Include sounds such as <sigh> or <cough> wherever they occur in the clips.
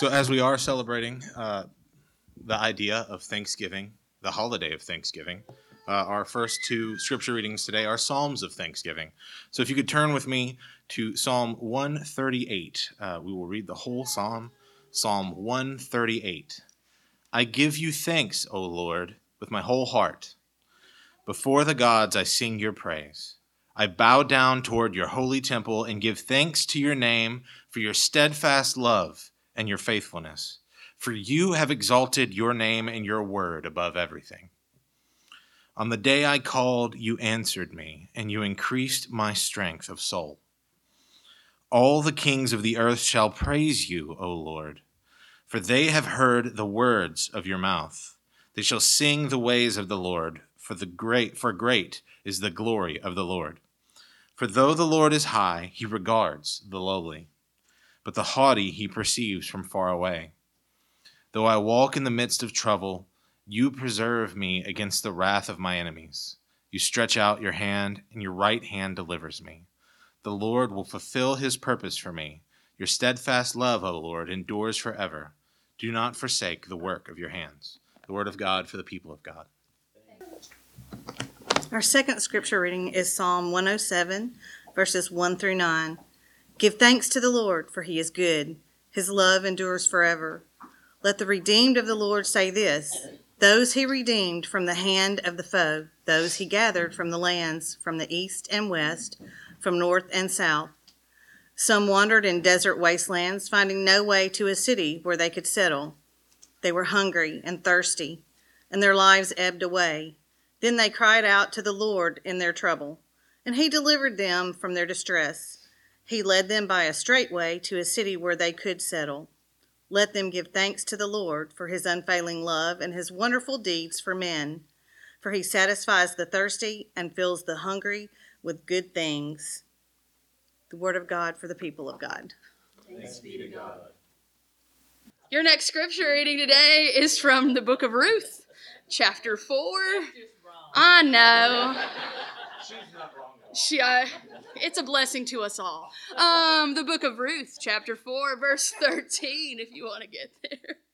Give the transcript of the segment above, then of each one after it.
So, as we are celebrating uh, the idea of Thanksgiving, the holiday of Thanksgiving, uh, our first two scripture readings today are Psalms of Thanksgiving. So, if you could turn with me to Psalm 138, uh, we will read the whole psalm. Psalm 138. I give you thanks, O Lord, with my whole heart. Before the gods, I sing your praise. I bow down toward your holy temple and give thanks to your name for your steadfast love and your faithfulness. For you have exalted your name and your word above everything. On the day I called, you answered me, and you increased my strength of soul. All the kings of the earth shall praise you, O Lord, for they have heard the words of your mouth. They shall sing the ways of the Lord, for the great for great is the glory of the Lord. For though the Lord is high, he regards the lowly, but the haughty he perceives from far away. Though I walk in the midst of trouble, you preserve me against the wrath of my enemies. You stretch out your hand, and your right hand delivers me. The Lord will fulfill his purpose for me. Your steadfast love, O Lord, endures forever. Do not forsake the work of your hands. The word of God for the people of God. Our second scripture reading is Psalm 107, verses 1 through 9. Give thanks to the Lord, for he is good. His love endures forever. Let the redeemed of the Lord say this those he redeemed from the hand of the foe, those he gathered from the lands, from the east and west from north and south. Some wandered in desert wastelands, finding no way to a city where they could settle. They were hungry and thirsty, and their lives ebbed away. Then they cried out to the Lord in their trouble, and he delivered them from their distress. He led them by a straight way to a city where they could settle. Let them give thanks to the Lord for his unfailing love and his wonderful deeds for men. For he satisfies the thirsty and fills the hungry with good things. The word of God for the people of God. Thanks be to God. Your next scripture reading today is from the book of Ruth, chapter 4. I know. She, uh, it's a blessing to us all. Um, the book of Ruth, chapter 4, verse 13, if you want to get there. <laughs>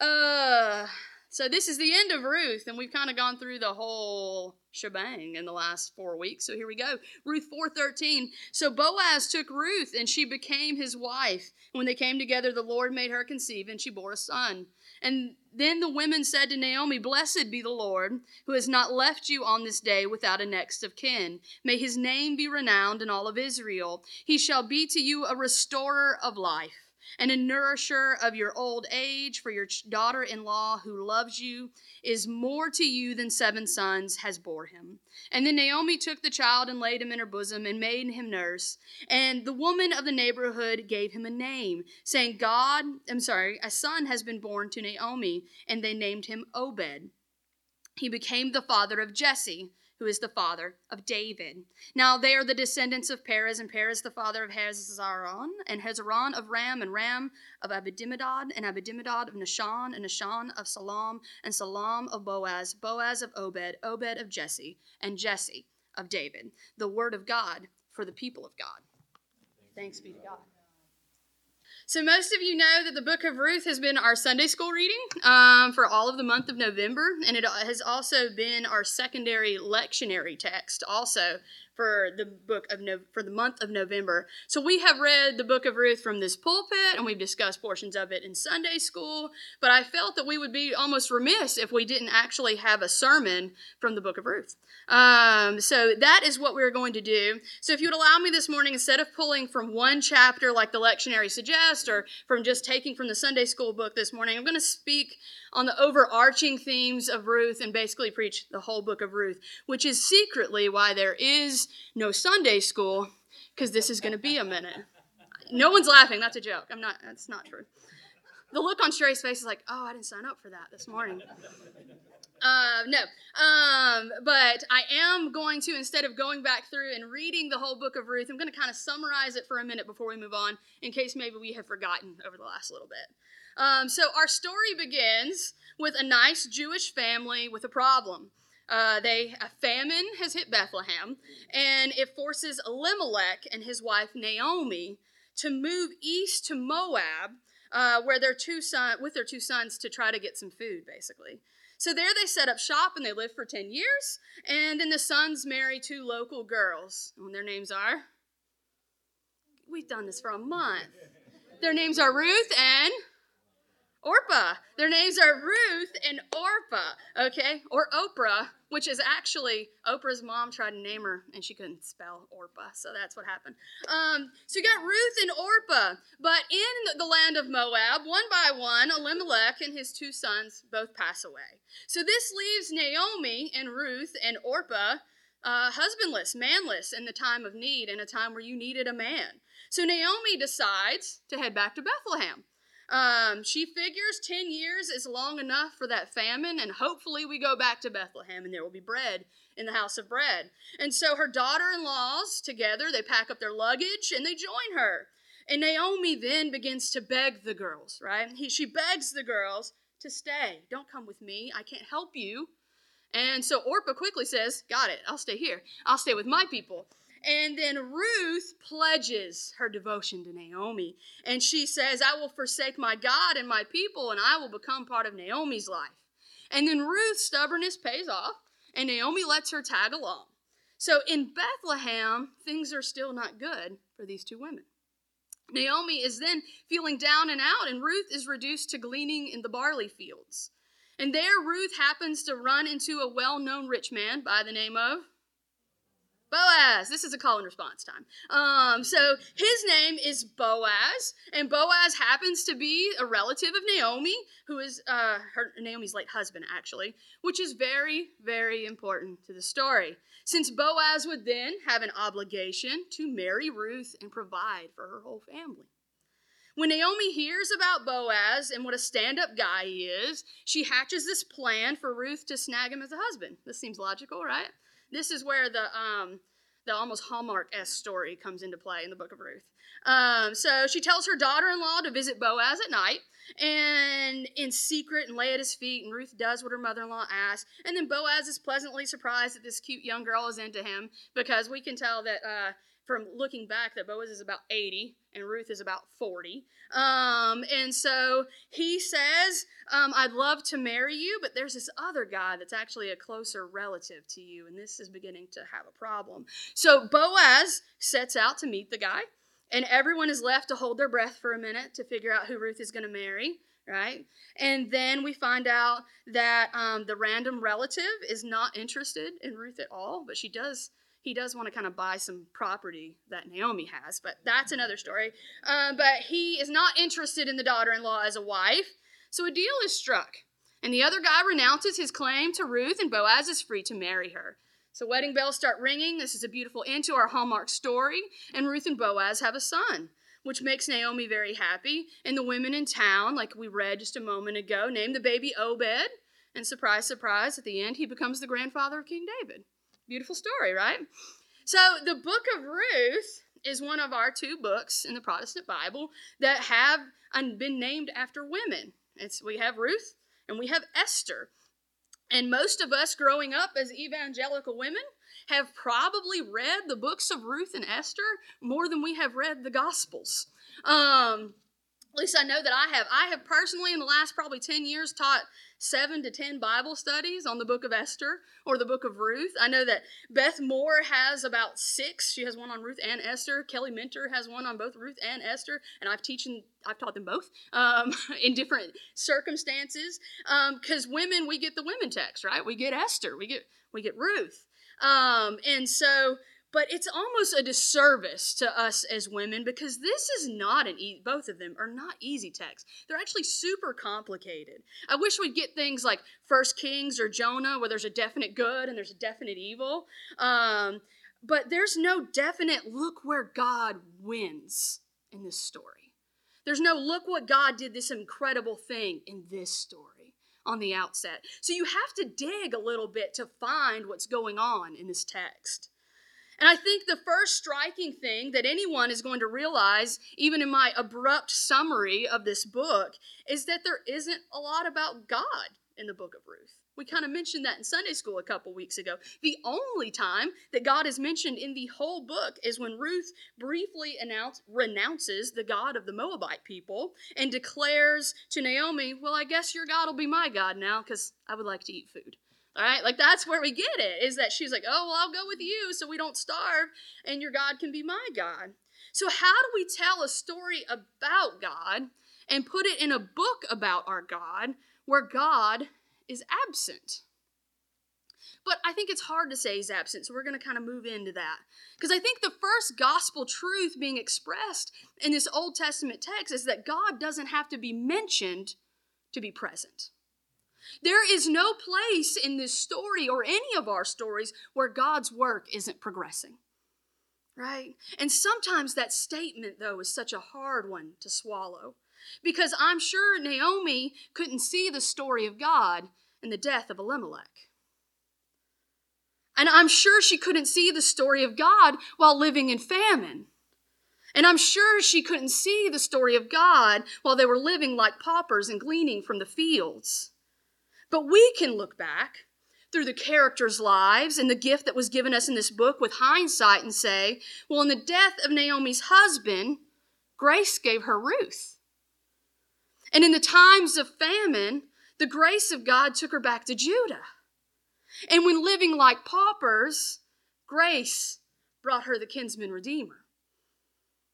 Uh, so this is the end of Ruth, and we've kind of gone through the whole shebang in the last four weeks. So here we go. Ruth 4:13. So Boaz took Ruth, and she became his wife. When they came together, the Lord made her conceive, and she bore a son. And then the women said to Naomi, Blessed be the Lord, who has not left you on this day without a next of kin. May his name be renowned in all of Israel. He shall be to you a restorer of life and a nourisher of your old age, for your daughter in law who loves you is more to you than seven sons has bore him. And then Naomi took the child and laid him in her bosom and made him nurse. And the woman of the neighborhood gave him a name, saying, God, I'm sorry, a son has been born to Naomi, and they named him Obed. He became the father of Jesse who is the father of David. Now they are the descendants of Perez, and Perez the father of Hezron, and Hezron of Ram, and Ram of Abedimedad, and Abedimedad of Nahshon, and Nahshon of Salam, and Salam of Boaz, Boaz of Obed, Obed of Jesse, and Jesse of David. The word of God for the people of God. Thanks be to God. So, most of you know that the book of Ruth has been our Sunday school reading um, for all of the month of November, and it has also been our secondary lectionary text, also for the book of no- for the month of November. So we have read the book of Ruth from this pulpit and we've discussed portions of it in Sunday school, but I felt that we would be almost remiss if we didn't actually have a sermon from the book of Ruth. Um, so that is what we're going to do. So if you would allow me this morning, instead of pulling from one chapter like the lectionary suggests, or from just taking from the Sunday school book this morning, I'm going to speak on the overarching themes of Ruth and basically preach the whole book of Ruth, which is secretly why there is no Sunday school, because this is going to be a minute. No one's laughing. That's a joke. I'm not. That's not true. The look on Sherry's face is like, oh, I didn't sign up for that this morning. Uh, no, um, but I am going to, instead of going back through and reading the whole book of Ruth, I'm going to kind of summarize it for a minute before we move on, in case maybe we have forgotten over the last little bit. Um, so our story begins with a nice Jewish family with a problem. Uh, they a famine has hit Bethlehem, and it forces Elimelech and his wife Naomi to move east to Moab uh, where their two son with their two sons to try to get some food, basically. So there they set up shop and they live for 10 years. And then the sons marry two local girls. And their names are? We've done this for a month. Their names are Ruth and Orpah. Their names are Ruth and Orpah, okay? Or Oprah, which is actually Oprah's mom tried to name her and she couldn't spell Orpah, so that's what happened. Um, so you got Ruth and Orpah, but in the land of Moab, one by one, Elimelech and his two sons both pass away. So this leaves Naomi and Ruth and Orpah uh, husbandless, manless in the time of need, in a time where you needed a man. So Naomi decides to head back to Bethlehem. Um, she figures 10 years is long enough for that famine, and hopefully we go back to Bethlehem and there will be bread in the house of bread. And so her daughter in laws, together, they pack up their luggage and they join her. And Naomi then begins to beg the girls, right? He, she begs the girls to stay. Don't come with me. I can't help you. And so Orpah quickly says, Got it. I'll stay here. I'll stay with my people. And then Ruth pledges her devotion to Naomi. And she says, I will forsake my God and my people, and I will become part of Naomi's life. And then Ruth's stubbornness pays off, and Naomi lets her tag along. So in Bethlehem, things are still not good for these two women. Naomi is then feeling down and out, and Ruth is reduced to gleaning in the barley fields. And there, Ruth happens to run into a well known rich man by the name of Boaz. This is a call and response time. Um, so his name is Boaz, and Boaz happens to be a relative of Naomi, who is uh, her Naomi's late husband, actually, which is very, very important to the story, since Boaz would then have an obligation to marry Ruth and provide for her whole family. When Naomi hears about Boaz and what a stand up guy he is, she hatches this plan for Ruth to snag him as a husband. This seems logical, right? This is where the um, the almost Hallmark s story comes into play in the book of Ruth. Um, so she tells her daughter in law to visit Boaz at night and in secret and lay at his feet. And Ruth does what her mother in law asks. And then Boaz is pleasantly surprised that this cute young girl is into him because we can tell that uh, from looking back that Boaz is about 80 and Ruth is about 40. Um, and so he says, um, I'd love to marry you, but there's this other guy that's actually a closer relative to you, and this is beginning to have a problem. So Boaz sets out to meet the guy, and everyone is left to hold their breath for a minute to figure out who Ruth is going to marry right? And then we find out that um, the random relative is not interested in Ruth at all, but she does he does want to kind of buy some property that Naomi has, but that's another story. Uh, but he is not interested in the daughter in law as a wife. So a deal is struck. And the other guy renounces his claim to Ruth, and Boaz is free to marry her. So wedding bells start ringing. This is a beautiful end to our Hallmark story. And Ruth and Boaz have a son, which makes Naomi very happy. And the women in town, like we read just a moment ago, name the baby Obed. And surprise, surprise, at the end, he becomes the grandfather of King David. Beautiful story, right? So, the book of Ruth is one of our two books in the Protestant Bible that have been named after women. It's, we have Ruth and we have Esther. And most of us growing up as evangelical women have probably read the books of Ruth and Esther more than we have read the Gospels. Um, at least I know that I have. I have personally, in the last probably 10 years, taught seven to 10 Bible studies on the book of Esther or the book of Ruth. I know that Beth Moore has about six. She has one on Ruth and Esther. Kelly Minter has one on both Ruth and Esther, and I've teaching, I've taught them both um, <laughs> in different circumstances. Because um, women, we get the women text, right? We get Esther, we get we get Ruth, um, and so but it's almost a disservice to us as women because this is not an e- both of them are not easy texts. They're actually super complicated. I wish we'd get things like first kings or jonah where there's a definite good and there's a definite evil. Um, but there's no definite look where god wins in this story. There's no look what god did this incredible thing in this story on the outset. So you have to dig a little bit to find what's going on in this text and I think the first striking thing that anyone is going to realize, even in my abrupt summary of this book, is that there isn't a lot about God in the book of Ruth. We kind of mentioned that in Sunday school a couple weeks ago. The only time that God is mentioned in the whole book is when Ruth briefly announce, renounces the God of the Moabite people and declares to Naomi, Well, I guess your God will be my God now because I would like to eat food. All right, like that's where we get it is that she's like, Oh, well, I'll go with you so we don't starve and your God can be my God. So, how do we tell a story about God and put it in a book about our God where God is absent. But I think it's hard to say he's absent, so we're going to kind of move into that. Because I think the first gospel truth being expressed in this Old Testament text is that God doesn't have to be mentioned to be present. There is no place in this story or any of our stories where God's work isn't progressing. Right? And sometimes that statement, though, is such a hard one to swallow. Because I'm sure Naomi couldn't see the story of God in the death of Elimelech. And I'm sure she couldn't see the story of God while living in famine. And I'm sure she couldn't see the story of God while they were living like paupers and gleaning from the fields. But we can look back through the characters' lives and the gift that was given us in this book with hindsight and say, well, in the death of Naomi's husband, grace gave her Ruth. And in the times of famine, the grace of God took her back to Judah. And when living like paupers, grace brought her the kinsman redeemer.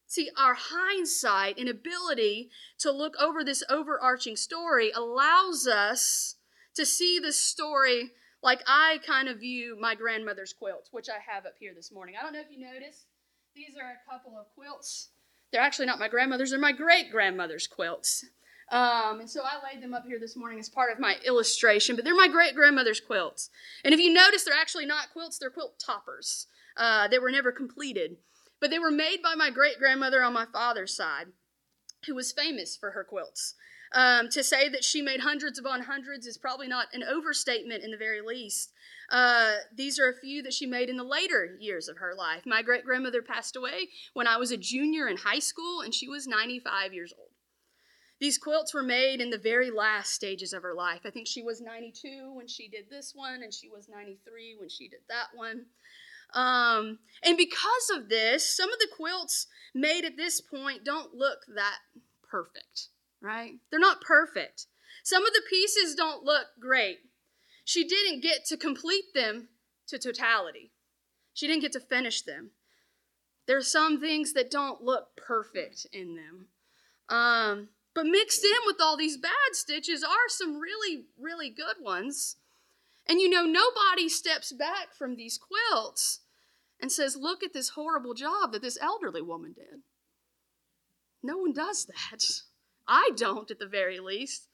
See, our hindsight and ability to look over this overarching story allows us to see this story like I kind of view my grandmother's quilts, which I have up here this morning. I don't know if you noticed, these are a couple of quilts. They're actually not my grandmother's, they're my great grandmother's quilts. Um, and so I laid them up here this morning as part of my illustration, but they're my great grandmother's quilts. And if you notice, they're actually not quilts, they're quilt toppers. Uh, they were never completed, but they were made by my great grandmother on my father's side, who was famous for her quilts. Um, to say that she made hundreds upon hundreds is probably not an overstatement in the very least. Uh, these are a few that she made in the later years of her life. My great grandmother passed away when I was a junior in high school, and she was 95 years old. These quilts were made in the very last stages of her life. I think she was 92 when she did this one, and she was 93 when she did that one. Um, and because of this, some of the quilts made at this point don't look that perfect, right? They're not perfect. Some of the pieces don't look great. She didn't get to complete them to totality, she didn't get to finish them. There are some things that don't look perfect in them. Um, but mixed in with all these bad stitches are some really, really good ones. And you know, nobody steps back from these quilts and says, Look at this horrible job that this elderly woman did. No one does that. I don't, at the very least.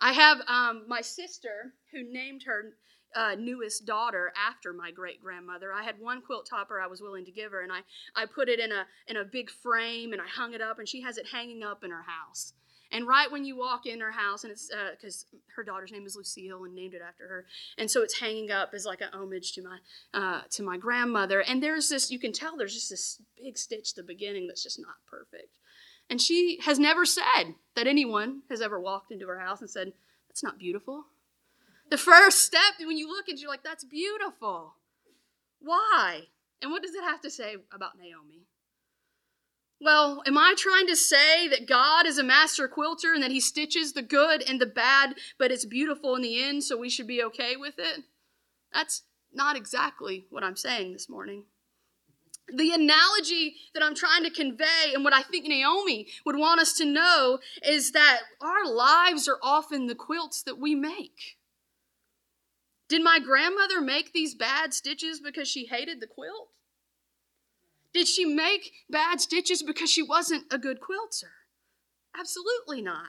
I have um, my sister who named her uh, newest daughter after my great grandmother. I had one quilt topper I was willing to give her, and I, I put it in a, in a big frame and I hung it up, and she has it hanging up in her house. And right when you walk in her house, and it's because uh, her daughter's name is Lucille and named it after her, and so it's hanging up as like an homage to my uh, to my grandmother. And there's this, you can tell there's just this big stitch at the beginning that's just not perfect. And she has never said that anyone has ever walked into her house and said, "That's not beautiful." The first step when you look and you're like, "That's beautiful." Why? And what does it have to say about Naomi? Well, am I trying to say that God is a master quilter and that he stitches the good and the bad, but it's beautiful in the end, so we should be okay with it? That's not exactly what I'm saying this morning. The analogy that I'm trying to convey and what I think Naomi would want us to know is that our lives are often the quilts that we make. Did my grandmother make these bad stitches because she hated the quilt? Did she make bad stitches because she wasn't a good quilter? Absolutely not.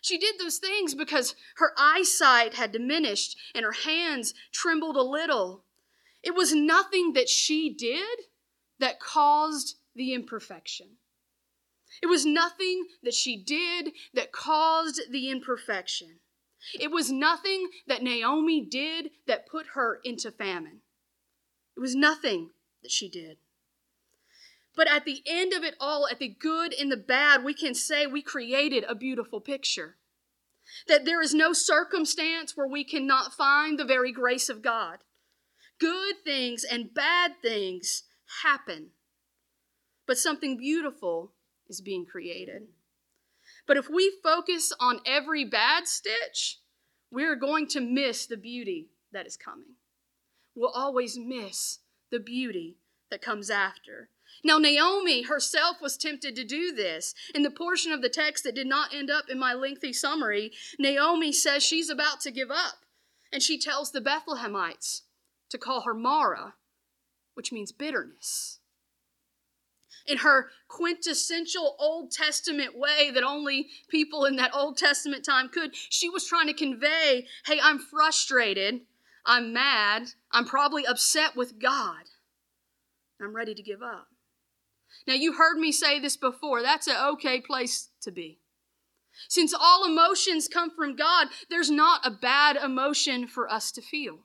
She did those things because her eyesight had diminished and her hands trembled a little. It was nothing that she did that caused the imperfection. It was nothing that she did that caused the imperfection. It was nothing that Naomi did that put her into famine. It was nothing that she did. But at the end of it all, at the good and the bad, we can say we created a beautiful picture. that there is no circumstance where we cannot find the very grace of God. Good things and bad things happen, but something beautiful is being created. But if we focus on every bad stitch, we're going to miss the beauty that is coming. We'll always miss the beauty that comes after. Now, Naomi herself was tempted to do this. In the portion of the text that did not end up in my lengthy summary, Naomi says she's about to give up. And she tells the Bethlehemites to call her Mara, which means bitterness. In her quintessential Old Testament way that only people in that Old Testament time could, she was trying to convey hey, I'm frustrated, I'm mad, I'm probably upset with God, I'm ready to give up. Now, you heard me say this before. That's an okay place to be. Since all emotions come from God, there's not a bad emotion for us to feel.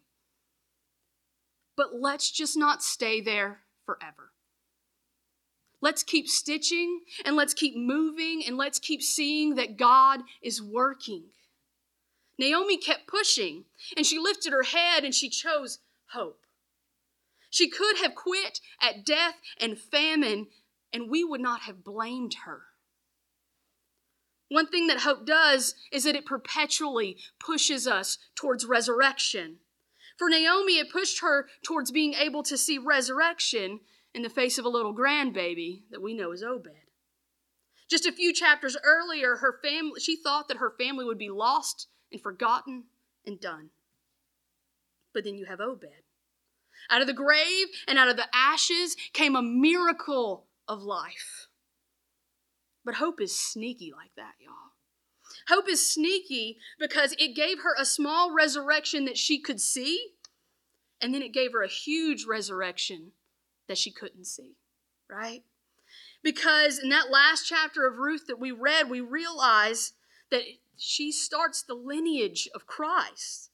But let's just not stay there forever. Let's keep stitching and let's keep moving and let's keep seeing that God is working. Naomi kept pushing and she lifted her head and she chose hope. She could have quit at death and famine and we would not have blamed her. One thing that hope does is that it perpetually pushes us towards resurrection. For Naomi, it pushed her towards being able to see resurrection in the face of a little grandbaby that we know as Obed. Just a few chapters earlier, her family, she thought that her family would be lost and forgotten and done. But then you have Obed. Out of the grave and out of the ashes came a miracle of life. But hope is sneaky like that, y'all. Hope is sneaky because it gave her a small resurrection that she could see, and then it gave her a huge resurrection that she couldn't see, right? Because in that last chapter of Ruth that we read, we realize that she starts the lineage of Christ.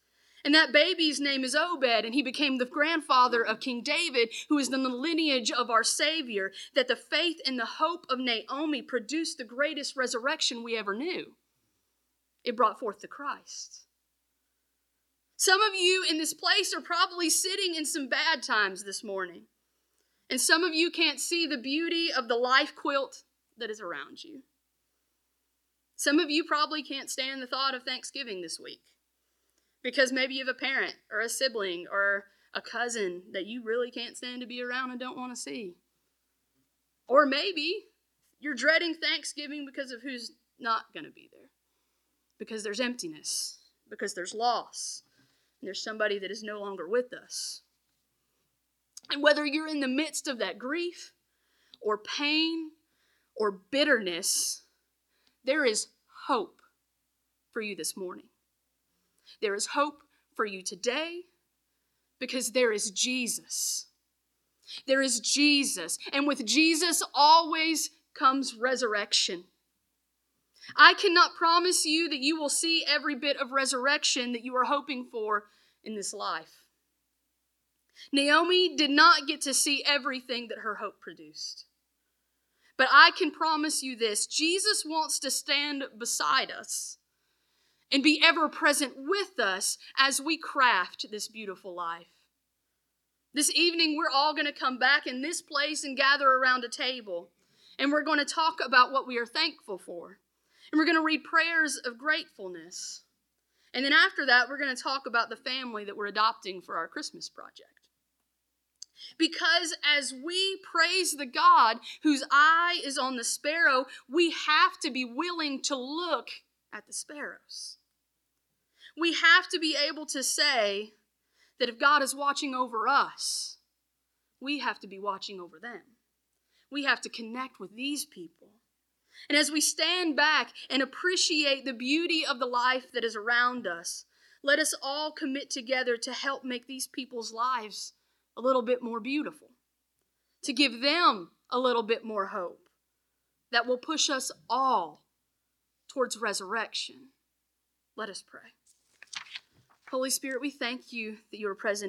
And that baby's name is Obed, and he became the grandfather of King David, who is in the lineage of our Savior. That the faith and the hope of Naomi produced the greatest resurrection we ever knew. It brought forth the Christ. Some of you in this place are probably sitting in some bad times this morning. And some of you can't see the beauty of the life quilt that is around you. Some of you probably can't stand the thought of Thanksgiving this week because maybe you have a parent or a sibling or a cousin that you really can't stand to be around and don't want to see. Or maybe you're dreading Thanksgiving because of who's not going to be there. Because there's emptiness, because there's loss, and there's somebody that is no longer with us. And whether you're in the midst of that grief or pain or bitterness, there is hope for you this morning. There is hope for you today because there is Jesus. There is Jesus. And with Jesus always comes resurrection. I cannot promise you that you will see every bit of resurrection that you are hoping for in this life. Naomi did not get to see everything that her hope produced. But I can promise you this Jesus wants to stand beside us and be ever present with us as we craft this beautiful life. This evening, we're all going to come back in this place and gather around a table, and we're going to talk about what we are thankful for. And we're going to read prayers of gratefulness. And then after that, we're going to talk about the family that we're adopting for our Christmas project. Because as we praise the God whose eye is on the sparrow, we have to be willing to look at the sparrows we have to be able to say that if God is watching over us, we have to be watching over them. We have to connect with these people. And as we stand back and appreciate the beauty of the life that is around us, let us all commit together to help make these people's lives a little bit more beautiful, to give them a little bit more hope that will push us all towards resurrection. Let us pray. Holy Spirit, we thank you that you are present